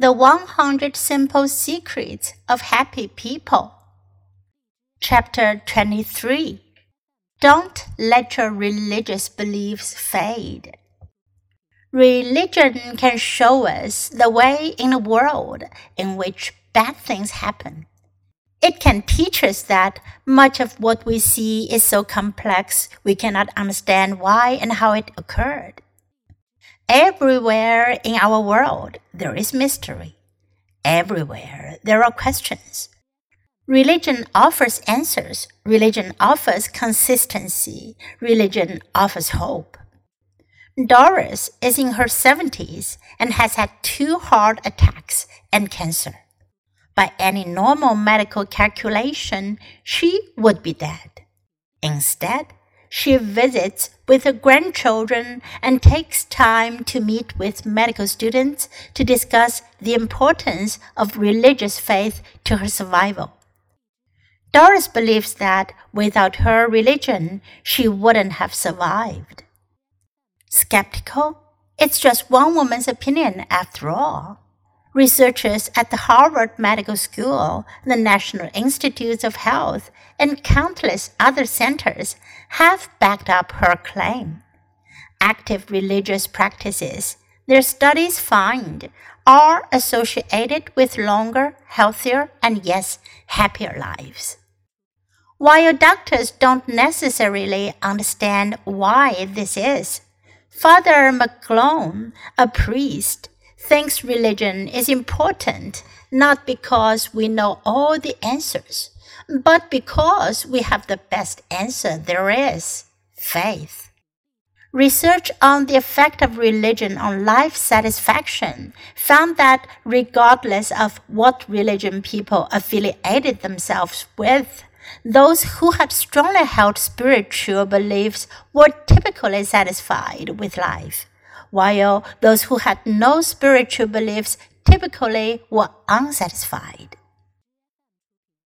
The 100 Simple Secrets of Happy People. Chapter 23 Don't let your religious beliefs fade. Religion can show us the way in a world in which bad things happen. It can teach us that much of what we see is so complex we cannot understand why and how it occurred. Everywhere in our world, there is mystery. Everywhere, there are questions. Religion offers answers. Religion offers consistency. Religion offers hope. Doris is in her 70s and has had two heart attacks and cancer. By any normal medical calculation, she would be dead. Instead, she visits with her grandchildren and takes time to meet with medical students to discuss the importance of religious faith to her survival. Doris believes that without her religion, she wouldn't have survived. Skeptical? It's just one woman's opinion after all. Researchers at the Harvard Medical School, the National Institutes of Health, and countless other centers have backed up her claim. Active religious practices, their studies find, are associated with longer, healthier, and yes, happier lives. While doctors don't necessarily understand why this is, Father McGlone, a priest, thinks religion is important not because we know all the answers, but because we have the best answer there is faith. Research on the effect of religion on life satisfaction found that regardless of what religion people affiliated themselves with, those who had strongly held spiritual beliefs were typically satisfied with life while those who had no spiritual beliefs typically were unsatisfied.